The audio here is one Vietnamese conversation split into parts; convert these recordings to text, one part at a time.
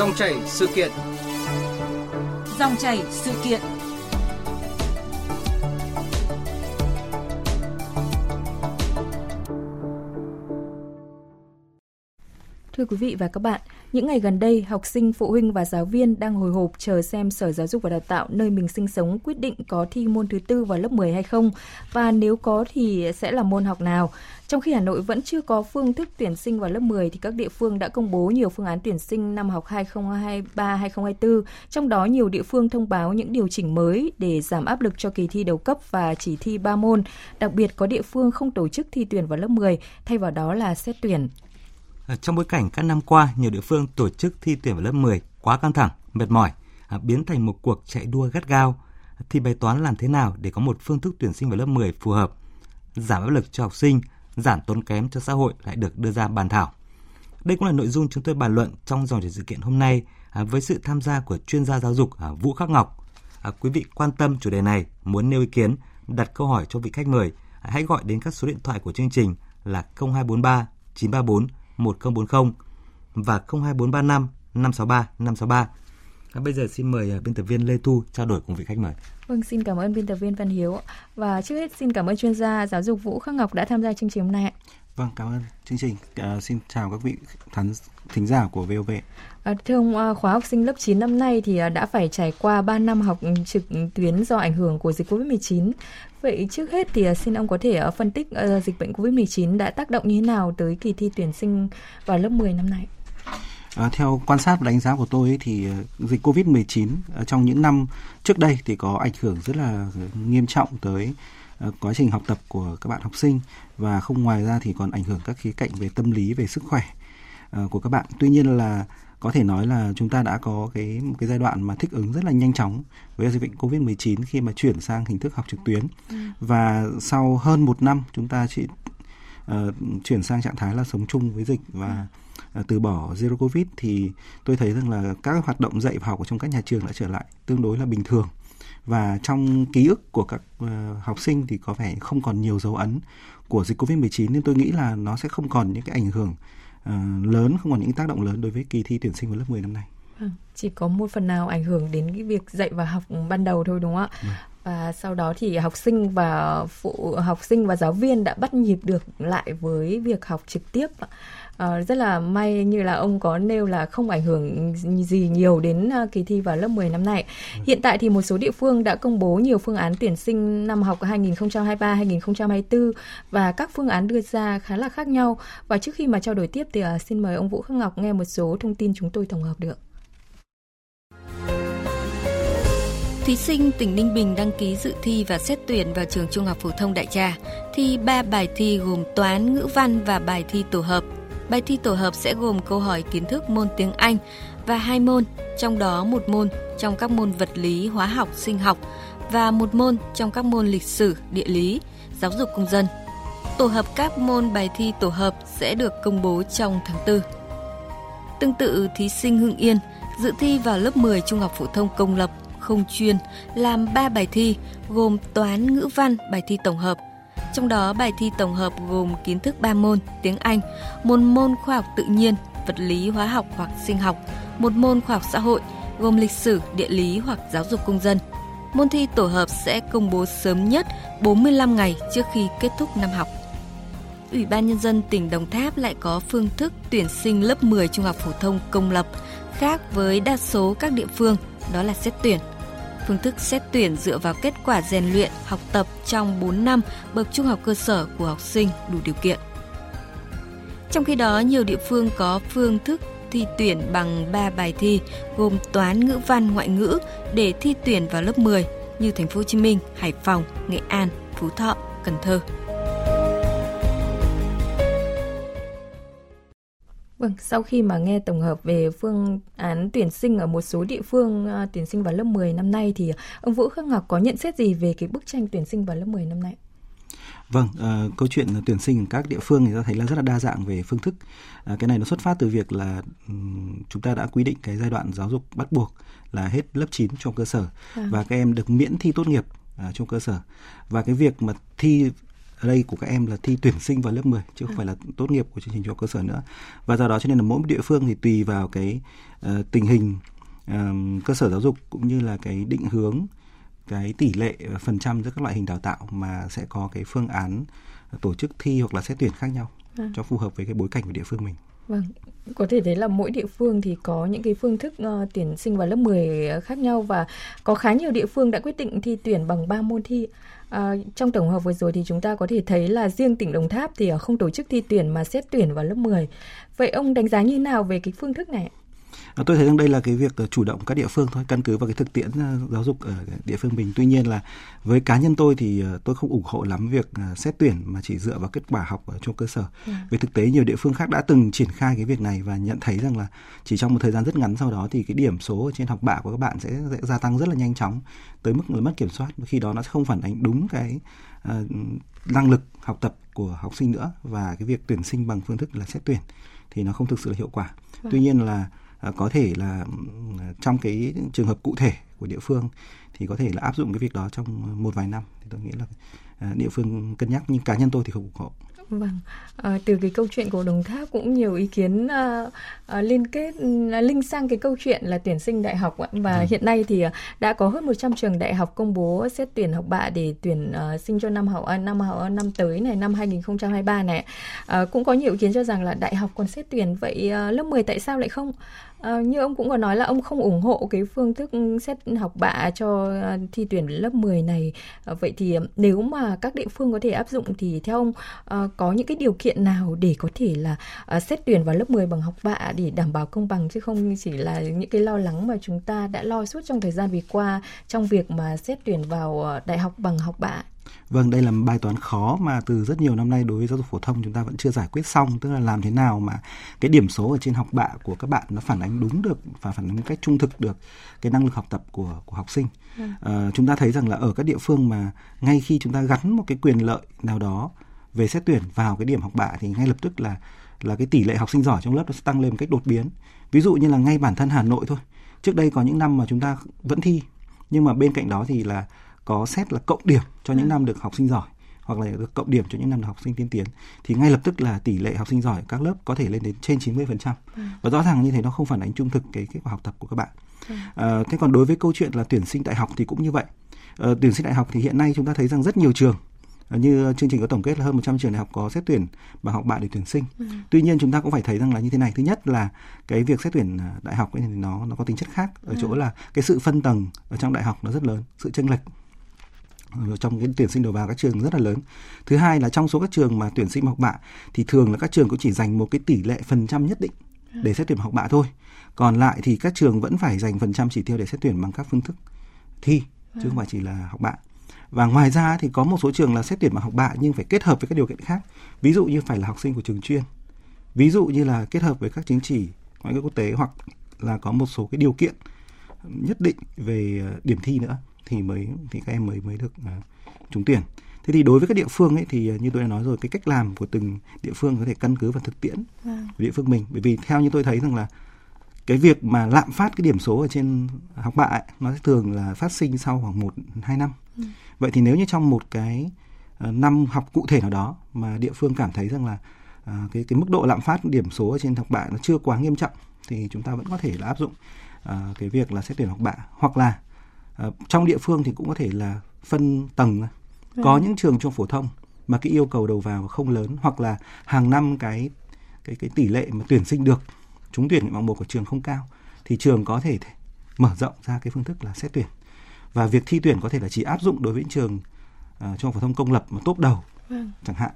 Dòng chảy sự kiện. Dòng chảy sự kiện. Thưa quý vị và các bạn, những ngày gần đây, học sinh, phụ huynh và giáo viên đang hồi hộp chờ xem Sở Giáo dục và Đào tạo nơi mình sinh sống quyết định có thi môn thứ tư vào lớp 10 hay không và nếu có thì sẽ là môn học nào. Trong khi Hà Nội vẫn chưa có phương thức tuyển sinh vào lớp 10 thì các địa phương đã công bố nhiều phương án tuyển sinh năm học 2023-2024, trong đó nhiều địa phương thông báo những điều chỉnh mới để giảm áp lực cho kỳ thi đầu cấp và chỉ thi 3 môn. Đặc biệt có địa phương không tổ chức thi tuyển vào lớp 10, thay vào đó là xét tuyển. Ờ, trong bối cảnh các năm qua, nhiều địa phương tổ chức thi tuyển vào lớp 10 quá căng thẳng, mệt mỏi, à, biến thành một cuộc chạy đua gắt gao. Thì bài toán làm thế nào để có một phương thức tuyển sinh vào lớp 10 phù hợp, giảm áp lực cho học sinh, giảm tốn kém cho xã hội lại được đưa ra bàn thảo. Đây cũng là nội dung chúng tôi bàn luận trong dòng chảy sự kiện hôm nay à, với sự tham gia của chuyên gia giáo dục à, Vũ Khắc Ngọc. Quý vị quan tâm chủ đề này, muốn nêu ý kiến, đặt câu hỏi cho vị khách mời, hãy gọi đến các số điện thoại của chương trình là 0243 934 1040 và 02435 563 563. À, bây giờ xin mời uh, biên tập viên Lê Thu trao đổi cùng vị khách mời. Vâng, xin cảm ơn biên tập viên Văn Hiếu và trước hết xin cảm ơn chuyên gia giáo dục Vũ Khắc Ngọc đã tham gia chương trình hôm nay. Vâng, cảm ơn chương trình. À, xin chào các vị thính thính giả của VOV. À, thưa ông, à, khóa học sinh lớp 9 năm nay thì à, đã phải trải qua 3 năm học trực tuyến do ảnh hưởng của dịch Covid-19. Vậy trước hết thì à, xin ông có thể à, phân tích à, dịch bệnh Covid-19 đã tác động như thế nào tới kỳ thi tuyển sinh vào lớp 10 năm nay? À, theo quan sát và đánh giá của tôi ấy, thì dịch Covid-19 trong những năm trước đây thì có ảnh hưởng rất là nghiêm trọng tới quá trình học tập của các bạn học sinh và không ngoài ra thì còn ảnh hưởng các khía cạnh về tâm lý về sức khỏe của các bạn. Tuy nhiên là có thể nói là chúng ta đã có cái một cái giai đoạn mà thích ứng rất là nhanh chóng với dịch bệnh Covid-19 khi mà chuyển sang hình thức học trực tuyến. Ừ. Và sau hơn một năm chúng ta chỉ uh, chuyển sang trạng thái là sống chung với dịch và uh, từ bỏ zero covid thì tôi thấy rằng là các hoạt động dạy và học ở trong các nhà trường đã trở lại tương đối là bình thường và trong ký ức của các uh, học sinh thì có vẻ không còn nhiều dấu ấn của dịch Covid-19 nên tôi nghĩ là nó sẽ không còn những cái ảnh hưởng uh, lớn, không còn những tác động lớn đối với kỳ thi tuyển sinh vào lớp 10 năm nay. Vâng, chỉ có một phần nào ảnh hưởng đến cái việc dạy và học ban đầu thôi đúng không ạ? Ừ. Và sau đó thì học sinh và phụ học sinh và giáo viên đã bắt nhịp được lại với việc học trực tiếp. Uh, rất là may như là ông có nêu là không ảnh hưởng gì nhiều đến uh, kỳ thi vào lớp 10 năm nay. Ừ. Hiện tại thì một số địa phương đã công bố nhiều phương án tuyển sinh năm học 2023-2024 và các phương án đưa ra khá là khác nhau. Và trước khi mà trao đổi tiếp thì uh, xin mời ông Vũ Khắc Ngọc nghe một số thông tin chúng tôi tổng hợp được. Thí sinh tỉnh Ninh Bình đăng ký dự thi và xét tuyển vào trường Trung học phổ thông Đại Trà. Thi 3 bài thi gồm toán, ngữ văn và bài thi tổ hợp. Bài thi tổ hợp sẽ gồm câu hỏi kiến thức môn tiếng Anh và hai môn, trong đó một môn trong các môn vật lý, hóa học, sinh học và một môn trong các môn lịch sử, địa lý, giáo dục công dân. Tổ hợp các môn bài thi tổ hợp sẽ được công bố trong tháng 4. Tương tự thí sinh Hưng Yên dự thi vào lớp 10 Trung học phổ thông công lập không chuyên làm 3 bài thi gồm toán, ngữ văn, bài thi tổng hợp. Trong đó bài thi tổng hợp gồm kiến thức 3 môn, tiếng Anh, một môn khoa học tự nhiên, vật lý, hóa học hoặc sinh học, một môn khoa học xã hội gồm lịch sử, địa lý hoặc giáo dục công dân. Môn thi tổ hợp sẽ công bố sớm nhất 45 ngày trước khi kết thúc năm học. Ủy ban Nhân dân tỉnh Đồng Tháp lại có phương thức tuyển sinh lớp 10 trung học phổ thông công lập khác với đa số các địa phương, đó là xét tuyển. Phương thức xét tuyển dựa vào kết quả rèn luyện, học tập trong 4 năm bậc trung học cơ sở của học sinh đủ điều kiện. Trong khi đó, nhiều địa phương có phương thức thi tuyển bằng 3 bài thi gồm toán, ngữ văn, ngoại ngữ để thi tuyển vào lớp 10 như thành phố Hồ Chí Minh, Hải Phòng, Nghệ An, Phú Thọ, Cần Thơ. Vâng, sau khi mà nghe tổng hợp về phương án tuyển sinh ở một số địa phương uh, tuyển sinh vào lớp 10 năm nay thì ông Vũ Khắc Ngọc có nhận xét gì về cái bức tranh tuyển sinh vào lớp 10 năm nay? Vâng, uh, câu chuyện tuyển sinh ở các địa phương thì ta thấy là rất là đa dạng về phương thức. Uh, cái này nó xuất phát từ việc là um, chúng ta đã quy định cái giai đoạn giáo dục bắt buộc là hết lớp 9 trong cơ sở à. và các em được miễn thi tốt nghiệp uh, trong cơ sở. Và cái việc mà thi ở đây của các em là thi tuyển sinh vào lớp 10 chứ không phải là tốt nghiệp của chương trình trung học cơ sở nữa và do đó cho nên là mỗi địa phương thì tùy vào cái uh, tình hình uh, cơ sở giáo dục cũng như là cái định hướng cái tỷ lệ phần trăm giữa các loại hình đào tạo mà sẽ có cái phương án tổ chức thi hoặc là xét tuyển khác nhau à. cho phù hợp với cái bối cảnh của địa phương mình. Vâng, có thể thấy là mỗi địa phương thì có những cái phương thức uh, tuyển sinh vào lớp 10 ờ, khác nhau và có khá nhiều địa phương đã quyết định thi tuyển bằng 3 môn thi. Uh, trong tổng hợp vừa rồi thì chúng ta có thể thấy là riêng tỉnh Đồng Tháp thì không tổ chức thi tuyển mà xét tuyển vào lớp 10. Vậy ông đánh giá như nào về cái phương thức này? ạ? Tôi thấy rằng đây là cái việc chủ động các địa phương thôi căn cứ vào cái thực tiễn à, giáo dục ở địa phương mình tuy nhiên là với cá nhân tôi thì à, tôi không ủng hộ lắm việc xét tuyển mà chỉ dựa vào kết quả học ở trung cơ sở ừ. vì thực tế nhiều địa phương khác đã từng triển khai cái việc này và nhận thấy rằng là chỉ trong một thời gian rất ngắn sau đó thì cái điểm số trên học bạ của các bạn sẽ, sẽ gia tăng rất là nhanh chóng tới mức là mất kiểm soát khi đó nó sẽ không phản ánh đúng cái uh, năng lực học tập của học sinh nữa và cái việc tuyển sinh bằng phương thức là xét tuyển thì nó không thực sự là hiệu quả. Vâng. Tuy nhiên là À, có thể là trong cái trường hợp cụ thể của địa phương thì có thể là áp dụng cái việc đó trong một vài năm thì tôi nghĩ là à, địa phương cân nhắc nhưng cá nhân tôi thì không ủng hộ. Vâng, à, từ cái câu chuyện của Đồng Tháp cũng nhiều ý kiến à, à, liên kết à, link sang cái câu chuyện là tuyển sinh đại học và ừ. hiện nay thì đã có hơn 100 trường đại học công bố xét tuyển học bạ để tuyển uh, sinh cho năm học uh, năm học năm tới này năm 2023 này. À, cũng có nhiều ý kiến cho rằng là đại học còn xét tuyển vậy uh, lớp 10 tại sao lại không? À, như ông cũng có nói là ông không ủng hộ cái phương thức ừ, xét học bạ cho ờ, thi tuyển lớp 10 này. À, vậy thì nếu mà các địa phương có thể áp dụng thì theo ông à, có những cái điều kiện nào để có thể là à, xét tuyển vào lớp 10 bằng học bạ để đảm bảo công bằng chứ không chỉ là những cái lo lắng mà chúng ta đã lo suốt trong thời gian vừa qua trong việc mà xét tuyển vào đại học bằng học bạ Vâng, đây là một bài toán khó mà từ rất nhiều năm nay đối với giáo dục phổ thông chúng ta vẫn chưa giải quyết xong, tức là làm thế nào mà cái điểm số ở trên học bạ của các bạn nó phản ánh đúng được và phản ánh một cách trung thực được cái năng lực học tập của của học sinh. Ừ. À, chúng ta thấy rằng là ở các địa phương mà ngay khi chúng ta gắn một cái quyền lợi nào đó về xét tuyển vào cái điểm học bạ thì ngay lập tức là là cái tỷ lệ học sinh giỏi trong lớp nó sẽ tăng lên một cách đột biến. Ví dụ như là ngay bản thân Hà Nội thôi. Trước đây có những năm mà chúng ta vẫn thi nhưng mà bên cạnh đó thì là có xét là cộng điểm cho những ừ. năm được học sinh giỏi hoặc là được cộng điểm cho những năm được học sinh tiên tiến thì ngay lập tức là tỷ lệ học sinh giỏi các lớp có thể lên đến trên 90% ừ. và rõ ràng như thế nó không phản ánh trung thực cái kết quả học tập của các bạn. Ừ. À, thế còn đối với câu chuyện là tuyển sinh đại học thì cũng như vậy. À, tuyển sinh đại học thì hiện nay chúng ta thấy rằng rất nhiều trường như chương trình có tổng kết là hơn 100 trường đại học có xét tuyển bằng học bạ để tuyển sinh. Ừ. Tuy nhiên chúng ta cũng phải thấy rằng là như thế này. Thứ nhất là cái việc xét tuyển đại học ấy thì nó nó có tính chất khác ở ừ. chỗ là cái sự phân tầng ở trong đại học nó rất lớn, sự chênh lệch trong cái tuyển sinh đầu vào các trường rất là lớn. Thứ hai là trong số các trường mà tuyển sinh học bạ thì thường là các trường cũng chỉ dành một cái tỷ lệ phần trăm nhất định để xét tuyển học bạ thôi. Còn lại thì các trường vẫn phải dành phần trăm chỉ tiêu để xét tuyển bằng các phương thức thi, chứ không phải chỉ là học bạ. Và ngoài ra thì có một số trường là xét tuyển bằng học bạ nhưng phải kết hợp với các điều kiện khác. Ví dụ như phải là học sinh của trường chuyên. Ví dụ như là kết hợp với các chứng chỉ ngoại ngữ quốc tế hoặc là có một số cái điều kiện nhất định về ờ, điểm thi nữa thì mới thì các em mới mới được uh, trúng tuyển thế thì đối với các địa phương ấy thì uh, như tôi đã nói rồi cái cách làm của từng địa phương có thể căn cứ vào thực tiễn vâng. của địa phương mình bởi vì theo như tôi thấy rằng là cái việc mà lạm phát cái điểm số ở trên học bạ ấy, nó thường là phát sinh sau khoảng một hai năm ừ. vậy thì nếu như trong một cái uh, năm học cụ thể nào đó mà địa phương cảm thấy rằng là uh, cái cái mức độ lạm phát điểm số ở trên học bạ nó chưa quá nghiêm trọng thì chúng ta vẫn có thể là áp dụng uh, cái việc là xét tuyển học bạ hoặc là trong địa phương thì cũng có thể là phân tầng ừ. có những trường trung phổ thông mà cái yêu cầu đầu vào không lớn hoặc là hàng năm cái cái cái tỷ lệ mà tuyển sinh được trúng tuyển nguyện vọng một của trường không cao thì trường có thể mở rộng ra cái phương thức là xét tuyển và việc thi tuyển có thể là chỉ áp dụng đối với những trường uh, trung học phổ thông công lập mà tốt đầu ừ. chẳng hạn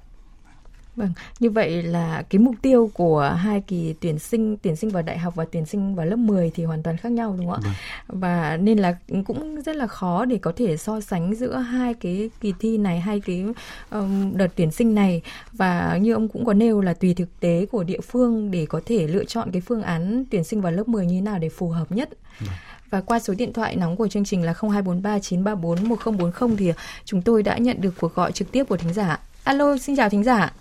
Vâng, như vậy là cái mục tiêu của hai kỳ tuyển sinh, tuyển sinh vào đại học và tuyển sinh vào lớp 10 thì hoàn toàn khác nhau đúng không ạ? Vâng. Và nên là cũng rất là khó để có thể so sánh giữa hai cái kỳ thi này, hai cái um, đợt tuyển sinh này và như ông cũng có nêu là tùy thực tế của địa phương để có thể lựa chọn cái phương án tuyển sinh vào lớp 10 như thế nào để phù hợp nhất. Vâng và qua số điện thoại nóng của chương trình là 0243 934 1040 thì chúng tôi đã nhận được cuộc gọi trực tiếp của thính giả. Alo, xin chào thính giả.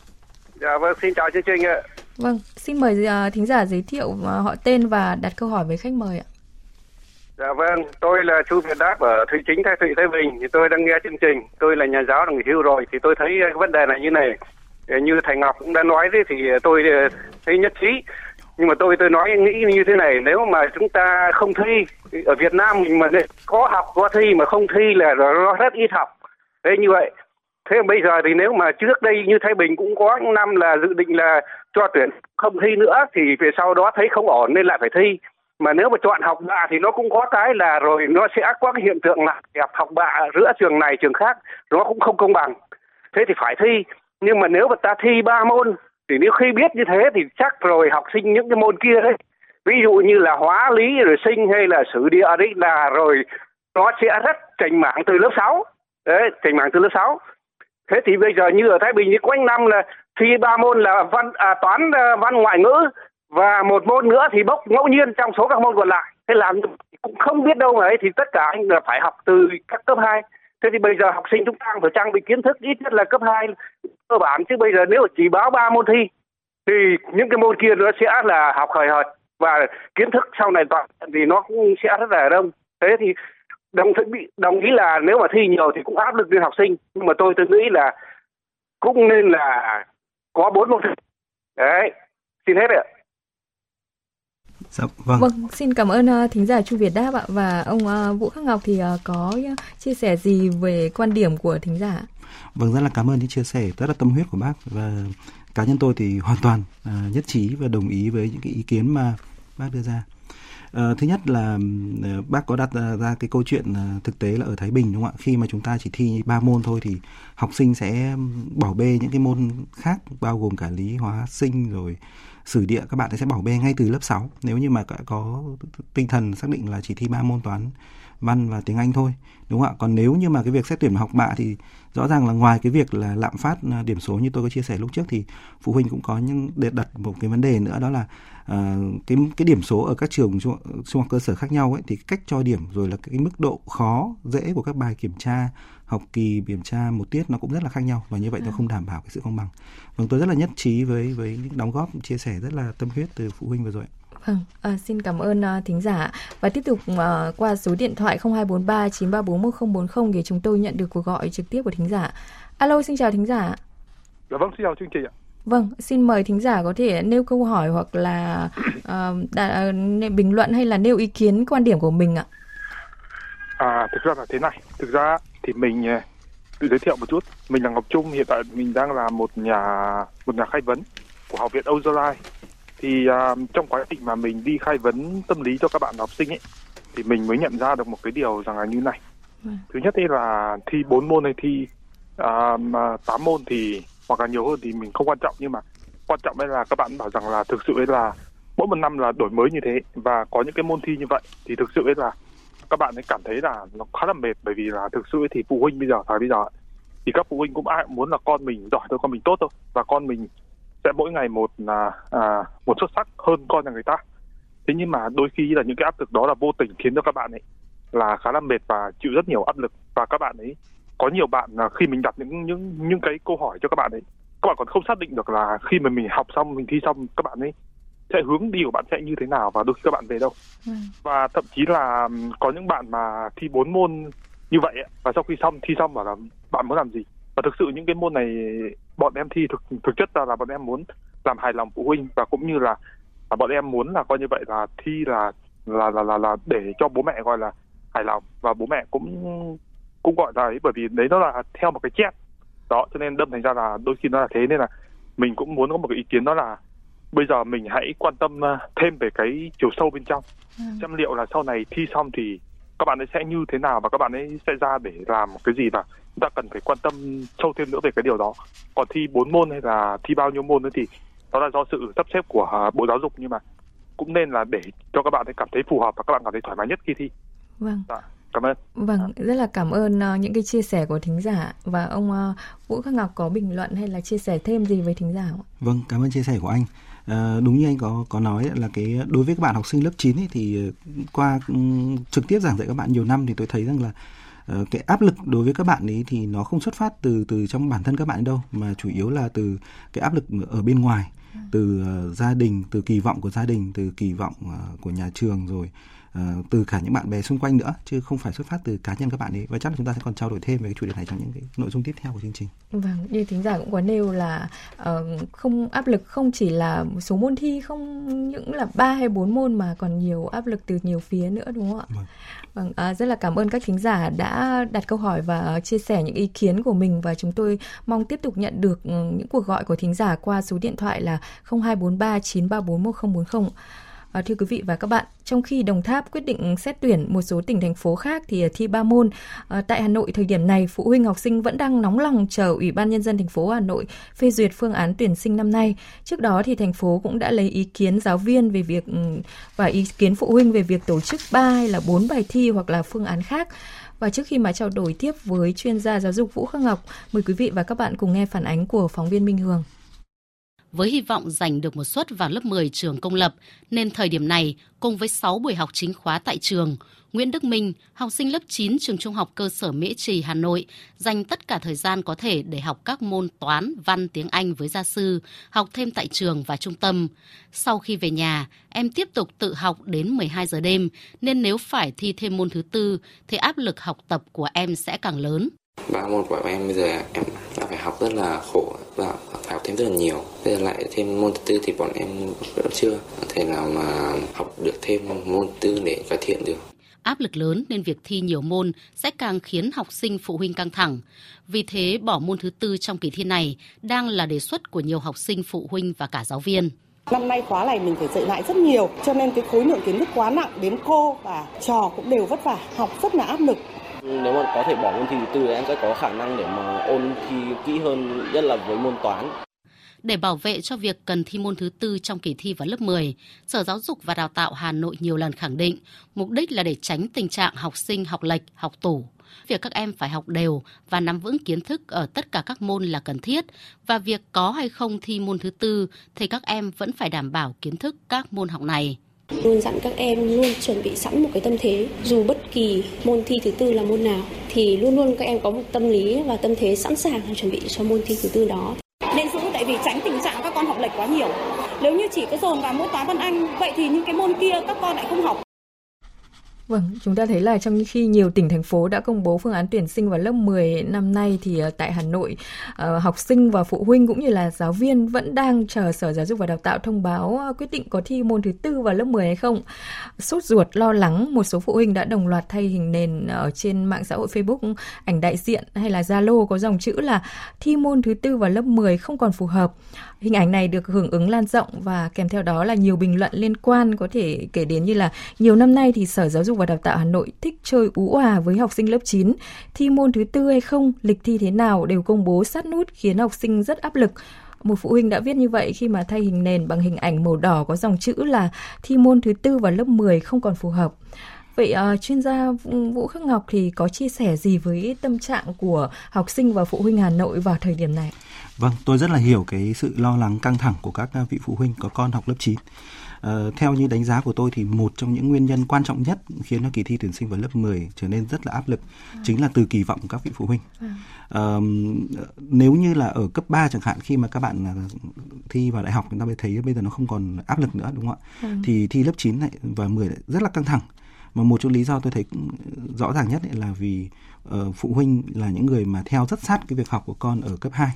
Dạ vâng, xin chào chương trình ạ. Vâng, xin mời uh, thính giả giới thiệu uh, họ tên và đặt câu hỏi với khách mời ạ. Dạ vâng, tôi là Chu Việt Đáp ở Thụy Chính, Thái Thụy, Thái Bình. Thì tôi đang nghe chương trình. Tôi là nhà giáo nghỉ hưu rồi. Thì tôi thấy vấn đề này như này. Như thầy Ngọc cũng đã nói đấy thì tôi thấy nhất trí. Nhưng mà tôi tôi nói nghĩ như thế này. Nếu mà chúng ta không thi, ở Việt Nam mình mà có học có thi mà không thi là nó rất ít học. Thế như vậy. Thế bây giờ thì nếu mà trước đây như Thái Bình cũng có những năm là dự định là cho tuyển không thi nữa, thì về sau đó thấy không ổn nên lại phải thi. Mà nếu mà chọn học bạ thì nó cũng có cái là rồi nó sẽ có cái hiện tượng là đẹp học bạ giữa trường này, trường khác, nó cũng không công bằng. Thế thì phải thi. Nhưng mà nếu mà ta thi ba môn, thì nếu khi biết như thế thì chắc rồi học sinh những cái môn kia đấy. Ví dụ như là hóa lý rồi sinh hay là sử địa đấy là rồi, nó sẽ rất chành mảng từ lớp 6 đấy chành mảng từ lớp 6 thế thì bây giờ như ở Thái Bình thì quanh năm là thi ba môn là văn à, toán à, văn ngoại ngữ và một môn nữa thì bốc ngẫu nhiên trong số các môn còn lại. Thế làm cũng không biết đâu mà ấy thì tất cả anh là phải học từ các cấp 2 thế thì bây giờ học sinh chúng ta phải trang bị kiến thức ít nhất là cấp 2 cơ bản chứ bây giờ nếu chỉ báo ba môn thi thì những cái môn kia nó sẽ là học hời hợt. Và kiến thức sau này toàn thì nó cũng sẽ rất là đông. Thế thì đồng bị đồng ý là nếu mà thi nhiều thì cũng áp lực lên học sinh nhưng mà tôi tôi nghĩ là cũng nên là có bốn môn thi đấy xin hết ạ Dạ, vâng. vâng, xin cảm ơn uh, thính giả Chu Việt Đáp ạ và ông uh, Vũ Khắc Ngọc thì uh, có uh, chia sẻ gì về quan điểm của thính giả? Vâng, rất là cảm ơn những chia sẻ rất là tâm huyết của bác và cá nhân tôi thì hoàn toàn uh, nhất trí và đồng ý với những cái ý kiến mà bác đưa ra. Ờ, thứ nhất là ờ, bác có đặt ra cái câu chuyện ờ, thực tế là ở Thái Bình, đúng không ạ? Khi mà chúng ta chỉ thi ba môn thôi thì học sinh sẽ bỏ bê những cái môn khác, bao gồm cả lý, hóa, sinh rồi sử địa, các bạn sẽ bỏ bê ngay từ lớp 6 nếu như mà có tinh thần xác định là chỉ thi ba môn toán, văn và tiếng Anh thôi, đúng không ạ còn nếu như mà cái việc xét tuyển học bạ thì rõ ràng là ngoài cái việc là lạm phát điểm số như tôi có chia sẻ lúc trước thì phụ huynh cũng có những để đặt một cái vấn đề nữa, đó là uh, cái cái điểm số ở các trường trung, trung học cơ sở khác nhau ấy thì cách cho điểm rồi là cái mức độ khó dễ của các bài kiểm tra học kỳ kiểm tra một tiết nó cũng rất là khác nhau và như vậy à. nó không đảm bảo cái sự công bằng. Vâng tôi rất là nhất trí với với những đóng góp chia sẻ rất là tâm huyết từ phụ huynh vừa rồi. Vâng, à, xin cảm ơn uh, thính giả và tiếp tục uh, qua số điện thoại 0243 934 1040 thì chúng tôi nhận được cuộc gọi trực tiếp của thính giả. Alo, xin chào thính giả. Dạ vâng, xin chào chương trình ạ. Vâng, xin mời thính giả có thể nêu câu hỏi hoặc là uh, đã, uh, bình luận hay là nêu ý kiến quan điểm của mình ạ. À, thực ra là thế này, thực ra thì mình tự giới thiệu một chút, mình là Ngọc Trung, hiện tại mình đang là một nhà một nhà khai vấn của Học viện Âu thì uh, trong quá trình mà mình đi khai vấn tâm lý cho các bạn học sinh ấy thì mình mới nhận ra được một cái điều rằng là như này ừ. thứ nhất ấy là thi bốn môn hay thi uh, môn thì hoặc là nhiều hơn thì mình không quan trọng. Nhưng mà quan trọng đây là các bạn bảo rằng là thực sự ấy là mỗi một năm là đổi mới như thế và có những cái môn thi như vậy thì thực sự ấy là các bạn ấy cảm thấy là nó khá là mệt. Bởi vì là thực sự ấy thì phụ huynh bây giờ thời bây giờ thì các phụ huynh cũng ai muốn là con mình giỏi thôi con mình tốt thôi. Và con mình sẽ mỗi ngày một là à, một xuất sắc hơn con nhà người ta. Thế nhưng mà đôi khi là những cái áp lực đó là vô tình khiến cho các bạn ấy là khá là mệt và chịu rất nhiều áp lực. Và các bạn ấy có nhiều bạn là khi mình đặt những những những cái câu hỏi cho các bạn ấy các bạn còn không xác định được là khi mà mình học xong mình thi xong các bạn ấy sẽ hướng đi của bạn sẽ như thế nào và đôi khi các bạn về đâu. Ừ. và thậm chí là có những bạn mà thi bốn môn như vậy và sau khi xong thi xong bảo là bạn muốn làm gì? Và thực sự những cái môn này bọn em thi thực thực chất ra là bọn em muốn làm hài lòng phụ huynh và cũng như là, là bọn em muốn là coi như vậy là thi là là là là, là để cho bố mẹ gọi là hài lòng. Và bố mẹ cũng cũng gọi là ấy bởi vì đấy nó là theo một cái chép. Đó cho nên đâm thành ra là đôi khi nó là thế nên là mình cũng muốn có một cái ý kiến đó là bây giờ mình hãy quan tâm ờ, thêm về cái chiều sâu bên trong. Ừ. xem liệu là sau này thi xong thì các bạn ấy sẽ như thế nào và các bạn ấy sẽ ra để làm cái gì và chúng ta cần phải quan tâm sâu thêm nữa về cái điều đó. Còn thi bốn môn hay là thi bao nhiêu môn nữa thì đó là do sự sắp xếp của à, bộ giáo dục nhưng mà cũng nên là để cho các bạn ấy cảm thấy phù hợp và các bạn cảm thấy thoải mái nhất khi thi. Vâng. Dạ, cảm ơn vâng rất là cảm ơn uh, những cái chia sẻ của thính giả và ông uh, Vũ Khắc Ngọc có bình luận hay là chia sẻ thêm gì với thính giả không? vâng cảm ơn chia sẻ của anh À, đúng như anh có có nói là cái đối với các bạn học sinh lớp 9 ấy, thì qua um, trực tiếp giảng dạy các bạn nhiều năm thì tôi thấy rằng là Ờ, cái áp lực đối với các bạn ấy thì nó không xuất phát từ từ trong bản thân các bạn đâu mà chủ yếu là từ cái áp lực ở bên ngoài ừ. từ uh, gia đình từ kỳ vọng của gia đình từ kỳ vọng uh, của nhà trường rồi uh, từ cả những bạn bè xung quanh nữa chứ không phải xuất phát từ cá nhân các bạn ấy và chắc là chúng ta sẽ còn trao đổi thêm về cái chủ đề này trong những cái nội dung tiếp theo của chương trình. Vâng, như thính giả cũng có nêu là uh, không áp lực không chỉ là số môn thi không những là ba hay bốn môn mà còn nhiều áp lực từ nhiều phía nữa đúng không ạ? Vâng. Vâng, à, rất là cảm ơn các thính giả đã đặt câu hỏi và chia sẻ những ý kiến của mình và chúng tôi mong tiếp tục nhận được ừ, những cuộc gọi của thính giả qua số điện thoại là 0243 934 1040. À, thưa quý vị và các bạn, trong khi Đồng Tháp quyết định xét tuyển một số tỉnh thành phố khác thì ờ, thi ba môn, à, tại Hà Nội thời điểm này phụ huynh học sinh vẫn đang nóng lòng chờ Ủy ban nhân dân thành phố Hà Nội phê duyệt phương án tuyển sinh năm nay. Trước đó thì thành phố cũng đã lấy ý kiến giáo viên về việc ừ, và ý kiến phụ huynh về việc tổ chức 3 hay là 4 bài thi hoặc là phương án khác. Và trước khi mà trao đổi tiếp với chuyên gia giáo dục Vũ khắc Ngọc, mời quý vị và các bạn cùng nghe phản ánh của phóng viên Minh Hường với hy vọng giành được một suất vào lớp 10 trường công lập, nên thời điểm này, cùng với 6 buổi học chính khóa tại trường, Nguyễn Đức Minh, học sinh lớp 9 trường trung học cơ sở Mỹ Trì, Hà Nội, dành tất cả thời gian có thể để học các môn toán, văn, tiếng Anh với gia sư, học thêm tại trường và trung tâm. Sau khi về nhà, em tiếp tục tự học đến 12 giờ đêm, nên nếu phải thi thêm môn thứ tư, thì áp lực học tập của em sẽ càng lớn. Ba môn của em bây giờ em đã phải học rất là khổ và phải học thêm rất là nhiều. Bây giờ lại thêm môn thứ tư thì bọn em vẫn chưa thể nào mà học được thêm môn tư để cải thiện được. Áp lực lớn nên việc thi nhiều môn sẽ càng khiến học sinh phụ huynh căng thẳng. Vì thế, bỏ môn thứ tư trong kỳ thi này đang là đề xuất của nhiều học sinh phụ huynh và cả giáo viên. Năm nay khóa này mình phải dạy lại rất nhiều, cho nên cái khối lượng kiến thức quá nặng đến cô và trò cũng đều vất vả, học rất là áp lực. Nếu mà có thể bỏ môn thi thứ tư em sẽ có khả năng để mà ôn thi kỹ hơn, nhất là với môn toán. Để bảo vệ cho việc cần thi môn thứ tư trong kỳ thi vào lớp 10, Sở Giáo dục và Đào tạo Hà Nội nhiều lần khẳng định mục đích là để tránh tình trạng học sinh học lệch, học tủ. Việc các em phải học đều và nắm vững kiến thức ở tất cả các môn là cần thiết và việc có hay không thi môn thứ tư thì các em vẫn phải đảm bảo kiến thức các môn học này. Luôn dặn các em luôn chuẩn bị sẵn một cái tâm thế, dù bất kỳ môn thi thứ tư là môn nào thì luôn luôn các em có một tâm lý và tâm thế sẵn sàng chuẩn bị cho môn thi thứ tư đó. Nên giữ tại vì tránh tình trạng các con học lệch quá nhiều. Nếu như chỉ có dồn vào môn toán văn Anh, vậy thì những cái môn kia các con lại không học. Vâng, chúng ta thấy là trong khi nhiều tỉnh thành phố đã công bố phương án tuyển sinh vào lớp 10 năm nay thì ờ, tại Hà Nội, ờ, học sinh và phụ huynh cũng như là giáo viên vẫn đang chờ Sở Giáo dục và Đào tạo thông báo ờ, quyết định có thi môn thứ tư vào lớp 10 hay không. Sốt ruột lo lắng, một số phụ huynh đã đồng loạt thay hình nền ở trên mạng xã hội Facebook ảnh đại diện hay là Zalo có dòng chữ là thi môn thứ tư vào lớp 10 không còn phù hợp. Hình ảnh này được hưởng ứng lan rộng và kèm theo đó là nhiều bình luận liên quan có thể kể đến như là nhiều năm nay thì Sở Giáo dục và Đào tạo Hà Nội thích chơi ú òa với học sinh lớp 9. Thi môn thứ tư hay không, lịch thi thế nào đều công bố sát nút khiến học sinh rất áp lực. Một phụ huynh đã viết như vậy khi mà thay hình nền bằng hình ảnh màu đỏ có dòng chữ là thi môn thứ tư vào lớp 10 không còn phù hợp. Vậy uh, chuyên gia Vũ Khắc Ngọc thì có chia sẻ gì với tâm trạng của học sinh và phụ huynh Hà Nội vào thời điểm này? Vâng, tôi rất là hiểu cái sự lo lắng căng thẳng của các vị phụ huynh có con học lớp 9. Uh, theo như đánh giá của tôi thì một trong những nguyên nhân quan trọng nhất khiến cho kỳ thi tuyển sinh vào lớp 10 trở nên rất là áp lực à. chính là từ kỳ vọng của các vị phụ huynh. À. Uh, nếu như là ở cấp 3 chẳng hạn khi mà các bạn thi vào đại học chúng ta mới thấy bây giờ nó không còn áp lực nữa đúng không ạ? À. Thì thi lớp 9 này và 10 lại rất là căng thẳng. Mà một trong lý do tôi thấy rõ ràng nhất là vì uh, phụ huynh là những người mà theo rất sát cái việc học của con ở cấp 2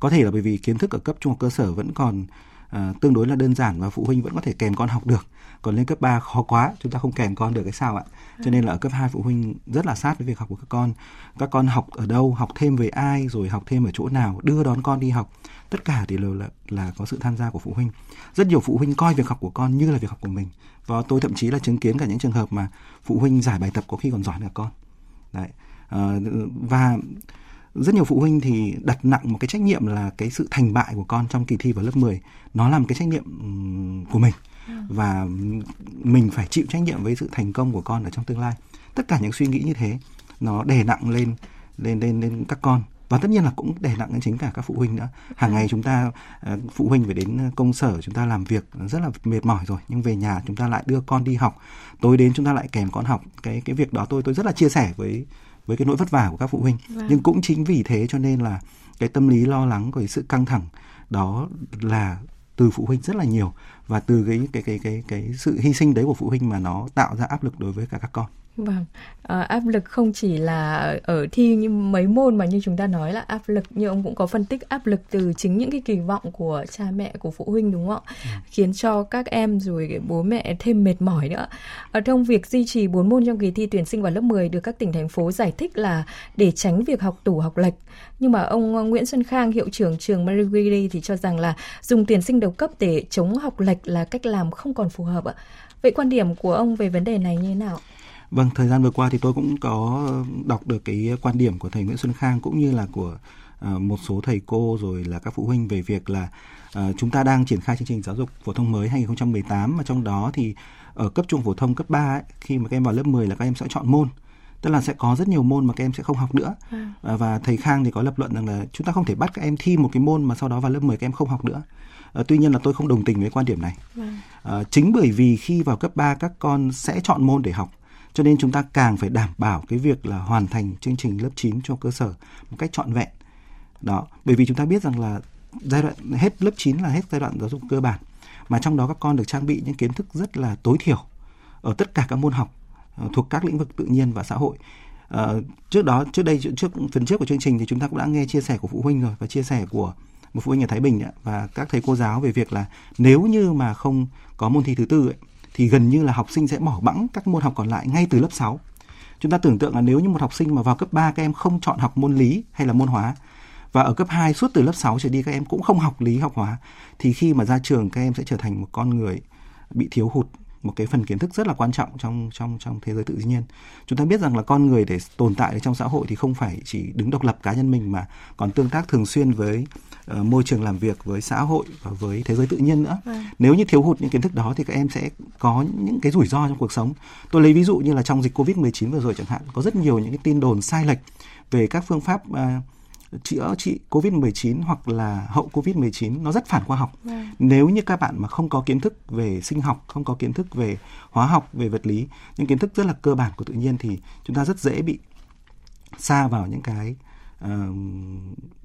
có thể là bởi vì kiến thức ở cấp trung học cơ sở vẫn còn À, tương đối là đơn giản và phụ huynh vẫn có thể kèm con học được. Còn lên cấp 3 khó quá chúng ta không kèm con được cái sao ạ? Cho nên là ở cấp 2 phụ huynh rất là sát với việc học của các con. Các con học ở đâu học thêm với ai rồi học thêm ở chỗ nào đưa đón con đi học. Tất cả thì đều là là có sự tham gia của phụ huynh. Rất nhiều phụ huynh coi việc học của con như là việc học của mình. Và tôi thậm chí là chứng kiến cả những trường hợp mà phụ huynh giải bài tập có khi còn giỏi hơn con. Đấy. À, và rất nhiều phụ huynh thì đặt nặng một cái trách nhiệm là cái sự thành bại của con trong kỳ thi vào lớp 10 nó là một cái trách nhiệm của mình. Và mình phải chịu trách nhiệm với sự thành công của con ở trong tương lai. Tất cả những suy nghĩ như thế nó đè nặng lên lên lên lên các con. Và tất nhiên là cũng đè nặng lên chính cả các phụ huynh nữa. Hàng ngày chúng ta ờ, phụ huynh phải đến công sở chúng ta làm việc rất là mệt mỏi rồi. Nhưng về nhà chúng ta lại đưa con đi học. Tối đến chúng ta lại kèm con học. Cái cái việc đó tôi tôi rất là chia sẻ với với cái nỗi vất vả của các phụ huynh vâng. nhưng cũng chính vì thế cho nên là cái tâm lý lo lắng của cái sự căng thẳng đó là từ phụ huynh rất là nhiều và từ cái cái cái cái cái sự hy sinh đấy của phụ huynh mà nó tạo ra áp lực đối với cả các con. Vâng, à, áp lực không chỉ là ở thi như mấy môn mà như chúng ta nói là áp lực như ông cũng có phân tích áp lực từ chính những cái kỳ vọng của cha mẹ của phụ huynh đúng không ạ? Ừ. Khiến cho các em rồi bố mẹ thêm mệt mỏi nữa. Ở trong việc duy trì 4 môn trong kỳ thi tuyển sinh vào lớp 10 được các tỉnh thành phố giải thích là để tránh việc học tủ học lệch. Nhưng mà ông Nguyễn Xuân Khang, hiệu trưởng trường Marie Curie thì cho rằng là dùng tuyển sinh đầu cấp để chống học lệch là cách làm không còn phù hợp ạ. Vậy quan điểm của ông về vấn đề này như thế nào? Vâng, thời gian vừa qua thì tôi cũng có đọc được cái quan điểm của thầy Nguyễn Xuân Khang cũng như là của uh, một số thầy cô rồi là các phụ huynh về việc là uh, chúng ta đang triển khai chương trình giáo dục phổ thông mới 2018 mà trong đó thì ở cấp trung phổ thông cấp 3 ấy, khi mà các em vào lớp 10 là các em sẽ chọn môn. Tức là sẽ có rất nhiều môn mà các em sẽ không học nữa. À. và thầy Khang thì có lập luận rằng là chúng ta không thể bắt các em thi một cái môn mà sau đó vào lớp 10 các em không học nữa. À, tuy nhiên là tôi không đồng tình với quan điểm này. À, chính bởi vì khi vào cấp 3 các con sẽ chọn môn để học cho nên chúng ta càng phải đảm bảo cái việc là hoàn thành chương trình lớp 9 cho cơ sở một cách trọn vẹn. Đó, bởi vì chúng ta biết rằng là giai đoạn hết lớp 9 là hết giai đoạn giáo dục cơ bản mà trong đó các con được trang bị những kiến thức rất là tối thiểu ở tất cả các môn học ờ, thuộc các lĩnh vực tự nhiên và xã hội. À, trước đó trước đây trước phần trước của chương trình thì chúng ta cũng đã nghe chia sẻ của phụ huynh rồi và chia sẻ của một phụ huynh ở Thái Bình ấy, và các thầy cô giáo về việc là nếu như mà không có môn thi thứ tư ấy, thì gần như là học sinh sẽ bỏ bẵng các môn học còn lại ngay từ lớp 6. Chúng ta tưởng tượng là nếu như một học sinh mà vào cấp 3 các em không chọn học môn lý hay là môn hóa, và ở cấp 2 suốt từ lớp 6 trở đi các em cũng không học lý, học hóa, thì khi mà ra trường các em sẽ trở thành một con người bị thiếu hụt một cái phần kiến thức rất là quan trọng trong trong trong thế giới tự nhiên. Chúng ta biết rằng là con người để tồn tại trong xã hội thì không phải chỉ đứng độc lập cá nhân mình mà còn tương tác thường xuyên với uh, môi trường làm việc, với xã hội và với thế giới tự nhiên nữa. À. Nếu như thiếu hụt những kiến thức đó thì các em sẽ có những cái rủi ro trong cuộc sống. Tôi lấy ví dụ như là trong dịch Covid-19 vừa rồi chẳng hạn, có rất nhiều những cái tin đồn sai lệch về các phương pháp uh, chữa trị COVID-19 hoặc là hậu COVID-19 nó rất phản khoa học. Yeah. Nếu như các bạn mà không có kiến thức về sinh học, không có kiến thức về hóa học, về vật lý, những kiến thức rất là cơ bản của tự nhiên thì chúng ta rất dễ bị xa vào những cái uh,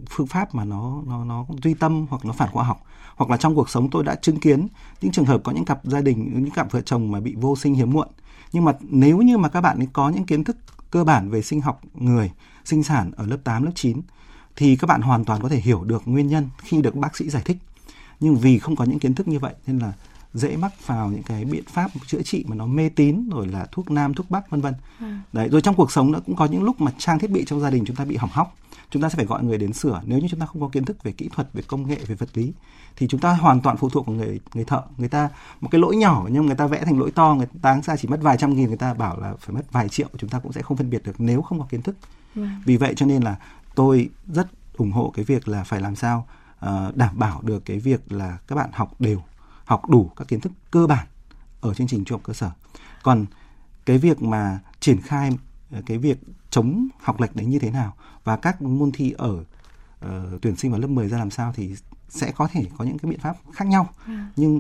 phương pháp mà nó nó nó duy tâm hoặc nó phản khoa học. Hoặc là trong cuộc sống tôi đã chứng kiến những trường hợp có những cặp gia đình những cặp vợ chồng mà bị vô sinh hiếm muộn. Nhưng mà nếu như mà các bạn ấy có những kiến thức cơ bản về sinh học người sinh sản ở lớp 8, lớp 9 thì các bạn hoàn toàn có thể hiểu được nguyên nhân khi được bác sĩ giải thích nhưng vì không có những kiến thức như vậy nên là dễ mắc vào những cái biện pháp chữa trị mà nó mê tín rồi là thuốc nam thuốc bắc vân vân. À. đấy rồi trong cuộc sống nó cũng có những lúc mà trang thiết bị trong gia đình chúng ta bị hỏng hóc. Chúng ta sẽ phải gọi người đến sửa. Nếu như chúng ta không có kiến thức về kỹ thuật về công nghệ về vật lý thì chúng ta hoàn toàn phụ thuộc vào người người thợ. Người ta một cái lỗi nhỏ nhưng người ta vẽ thành lỗi to người ta ra chỉ mất vài trăm nghìn người ta bảo là phải mất vài triệu chúng ta cũng sẽ không phân biệt được nếu không có kiến thức. Ừ. vì vậy cho nên là tôi rất ủng hộ cái việc là phải làm sao uh, đảm bảo được cái việc là các bạn học đều học đủ các kiến thức cơ bản ở chương trình trung học cơ sở còn cái việc mà triển khai ờ, cái việc chống học lệch đấy như thế nào và các môn thi ở uh, tuyển sinh vào lớp 10 ra làm sao thì sẽ có thể có những cái biện pháp khác nhau à. nhưng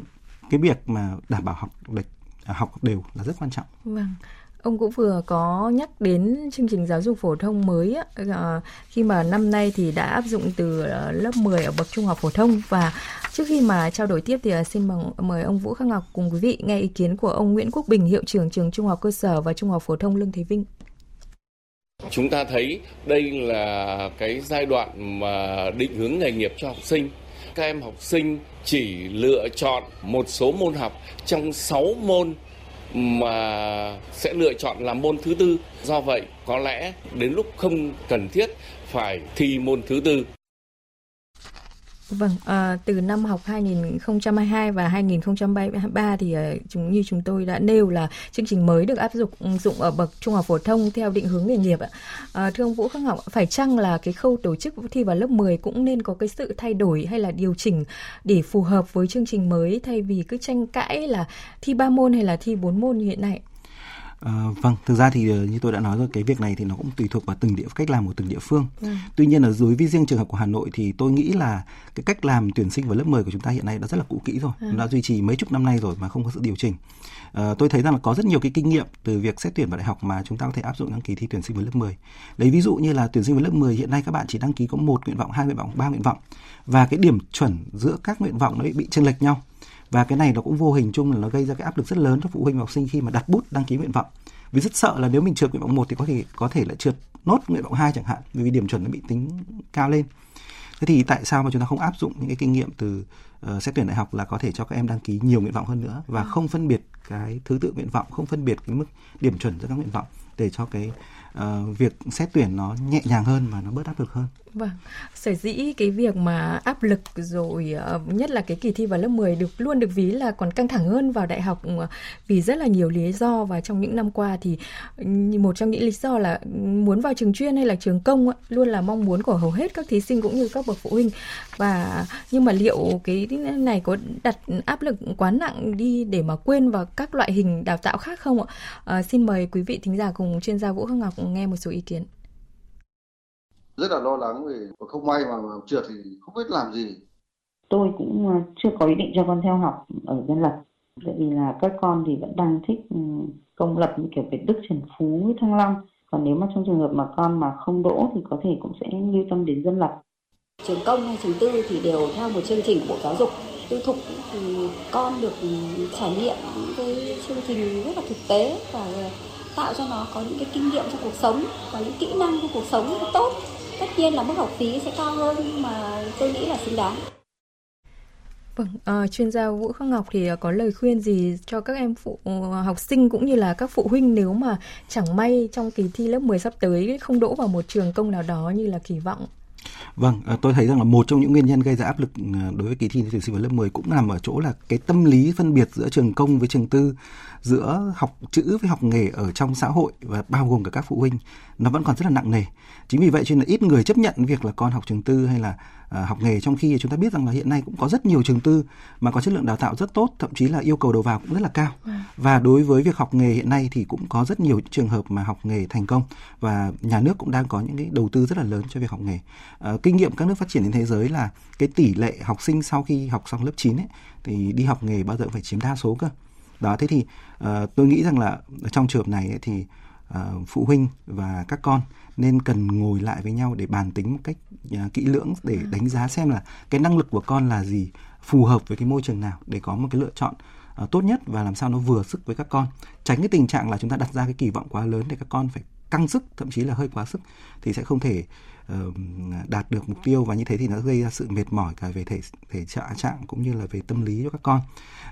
cái việc mà đảm bảo học lệch à, học đều là rất quan trọng. Vâng. Ông cũng vừa có nhắc đến chương trình giáo dục phổ thông mới à, khi mà năm nay thì đã áp dụng từ ờ, lớp 10 ở bậc trung học phổ thông và trước khi mà trao đổi tiếp thì ờ, xin mời ông Vũ Khắc Ngọc cùng quý vị nghe ý kiến của ông Nguyễn Quốc Bình, hiệu trưởng trường Trung học cơ sở và Trung học phổ thông Lương Thế Vinh. Chúng ta thấy đây là cái giai đoạn mà định hướng nghề nghiệp cho học sinh. Các em học sinh chỉ lựa chọn một số môn học trong 6 môn mà sẽ lựa chọn làm môn thứ tư. Do vậy, có lẽ đến lúc không cần thiết phải thi môn thứ tư Vâng, à, từ năm học 2022 và 2023 thì à, chúng như chúng tôi đã nêu là chương trình mới được áp dụng dụng ở bậc trung học phổ thông theo định hướng nghề nghiệp ạ. À, thưa ông Vũ Khắc Ngọc, phải chăng là cái khâu tổ chức thi vào lớp 10 cũng nên có cái sự thay đổi hay là điều chỉnh để phù hợp với chương trình mới thay vì cứ tranh cãi là thi 3 môn hay là thi 4 môn như hiện nay? À, vâng, thực ra thì như tôi đã nói rồi, cái việc này thì nó cũng tùy thuộc vào từng địa cách làm của từng địa phương. Ừ. Tuy nhiên là đối với riêng trường hợp của Hà Nội thì tôi nghĩ là cái cách làm tuyển sinh vào lớp 10 của chúng ta hiện nay đã rất là cũ kỹ rồi, ừ. đã duy trì mấy chục năm nay rồi mà không có sự điều chỉnh. À, tôi thấy rằng là có rất nhiều cái kinh nghiệm từ việc xét tuyển vào đại học mà chúng ta có thể áp dụng đăng ký thi tuyển sinh vào lớp 10. Lấy ví dụ như là tuyển sinh vào lớp 10 hiện nay các bạn chỉ đăng ký có một nguyện vọng, hai nguyện vọng, ba nguyện vọng và cái điểm chuẩn giữa các nguyện vọng nó bị, bị chênh lệch nhau và cái này nó cũng vô hình chung là nó gây ra cái áp lực rất lớn cho phụ huynh và học sinh khi mà đặt bút đăng ký nguyện vọng. Vì rất sợ là nếu mình trượt nguyện vọng một thì có thể có thể là trượt nốt nguyện vọng 2 chẳng hạn vì điểm chuẩn nó bị tính cao lên. Thế thì tại sao mà chúng ta không áp dụng những cái kinh nghiệm từ uh, xét tuyển đại học là có thể cho các em đăng ký nhiều nguyện vọng hơn nữa và không phân biệt cái thứ tự nguyện vọng không phân biệt cái mức điểm chuẩn giữa các nguyện vọng để cho cái uh, việc xét tuyển nó nhẹ nhàng hơn và nó bớt áp lực hơn? Vâng, sở dĩ cái việc mà áp lực rồi ờ, nhất là cái kỳ thi vào lớp 10 được luôn được ví là còn căng thẳng hơn vào đại học ờ, vì rất là nhiều lý do và trong những năm qua thì ừ, một trong những lý do là muốn vào trường chuyên hay là trường công luôn là mong muốn của hầu hết các thí sinh cũng như các bậc phụ huynh và nhưng mà liệu cái này có đặt áp lực quá nặng đi để mà quên vào các loại hình đào tạo khác không ạ? À, xin mời quý vị thính giả cùng chuyên gia Vũ Hương Ngọc nghe một số ý kiến rất là lo lắng vì không may mà, mà trượt thì không biết làm gì. Tôi cũng ờ, chưa có ý định cho con theo học ở dân lập. Tại vì là các con thì vẫn đang thích ừ, công lập như kiểu Việt Đức, Trần Phú, Thăng Long. Còn nếu mà trong trường hợp mà con mà không đỗ thì có thể cũng sẽ lưu tâm đến dân lập. Trường công hay trường tư thì đều theo một chương trình của bộ giáo dục tư thục. Thì con được ừ, trải nghiệm những cái chương trình rất là thực tế và tạo cho nó có những cái kinh nghiệm trong cuộc sống và những kỹ năng trong cuộc sống rất tốt tất nhiên là mức học phí sẽ cao hơn nhưng mà tôi nghĩ là xứng đáng Vâng, à, chuyên gia Vũ Khắc Ngọc thì ờ, có lời khuyên gì cho các em phụ ờ, học sinh cũng như là các phụ huynh nếu mà chẳng may trong kỳ thi lớp 10 sắp tới không đỗ vào một trường công nào đó như là kỳ vọng? Vâng, ờ, tôi thấy rằng là một trong những nguyên nhân gây ra áp lực ờ, đối với kỳ thi tuyển sinh vào lớp 10 cũng nằm ở chỗ là cái tâm lý phân biệt giữa trường công với trường tư, giữa học chữ với học nghề ở trong xã hội và bao gồm cả các phụ huynh nó vẫn còn rất là nặng nề. Chính vì vậy cho nên là ít người chấp nhận việc là con học trường tư hay là À, học nghề trong khi chúng ta biết rằng là hiện nay cũng có rất nhiều trường tư mà có chất lượng đào tạo rất tốt thậm chí là yêu cầu đầu vào cũng rất là cao. À. và đối với việc học nghề hiện nay thì cũng có rất nhiều trường hợp mà học nghề thành công và nhà nước cũng đang có những cái đầu tư rất là lớn cho việc học nghề. À, kinh nghiệm các nước phát triển trên thế giới là cái tỷ lệ học sinh sau khi học xong lớp 9 ấy thì đi học nghề bao giờ cũng phải chiếm đa số cơ. Đó thế thì uh, tôi nghĩ rằng là trong trường hợp này ấy, thì uh, phụ huynh và các con nên cần ngồi lại với nhau để bàn tính một cách uh, kỹ lưỡng để ừ. đánh giá xem là cái năng lực của con là gì phù hợp với cái môi trường nào để có một cái lựa chọn uh, tốt nhất và làm sao nó vừa sức với các con tránh cái tình trạng là chúng ta đặt ra cái kỳ vọng quá lớn để các con phải căng sức thậm chí là hơi quá sức thì sẽ không thể đạt được mục tiêu và như thế thì nó gây ra sự mệt mỏi cả về thể thể trạng trạng cũng như là về tâm lý cho các con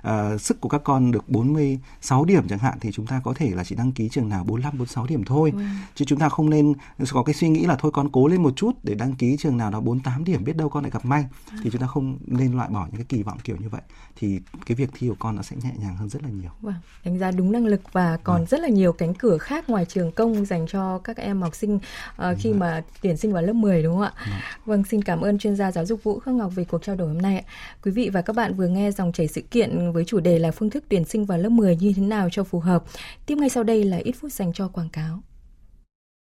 à, sức của các con được 46 điểm chẳng hạn thì chúng ta có thể là chỉ đăng ký trường nào 45 46 điểm thôi ừ. chứ chúng ta không nên có cái suy nghĩ là thôi con cố lên một chút để đăng ký trường nào đó 48 điểm biết đâu con lại gặp may ừ. thì chúng ta không nên loại bỏ những cái kỳ vọng kiểu như vậy thì cái việc thi của con nó sẽ nhẹ nhàng hơn rất là nhiều. Vâng, đánh giá đúng năng lực và còn ừ. rất là nhiều cánh cửa khác ngoài trường công dành cho các em học sinh uh, khi mà tuyển sinh vào lớp 10 đúng không ạ? Ừ. Vâng, xin cảm ơn chuyên gia giáo dục Vũ Khắc Ngọc về cuộc trao đổi hôm nay. Quý vị và các bạn vừa nghe dòng chảy sự kiện với chủ đề là phương thức tuyển sinh vào lớp 10 như thế nào cho phù hợp. Tiếp ngay sau đây là ít phút dành cho quảng cáo.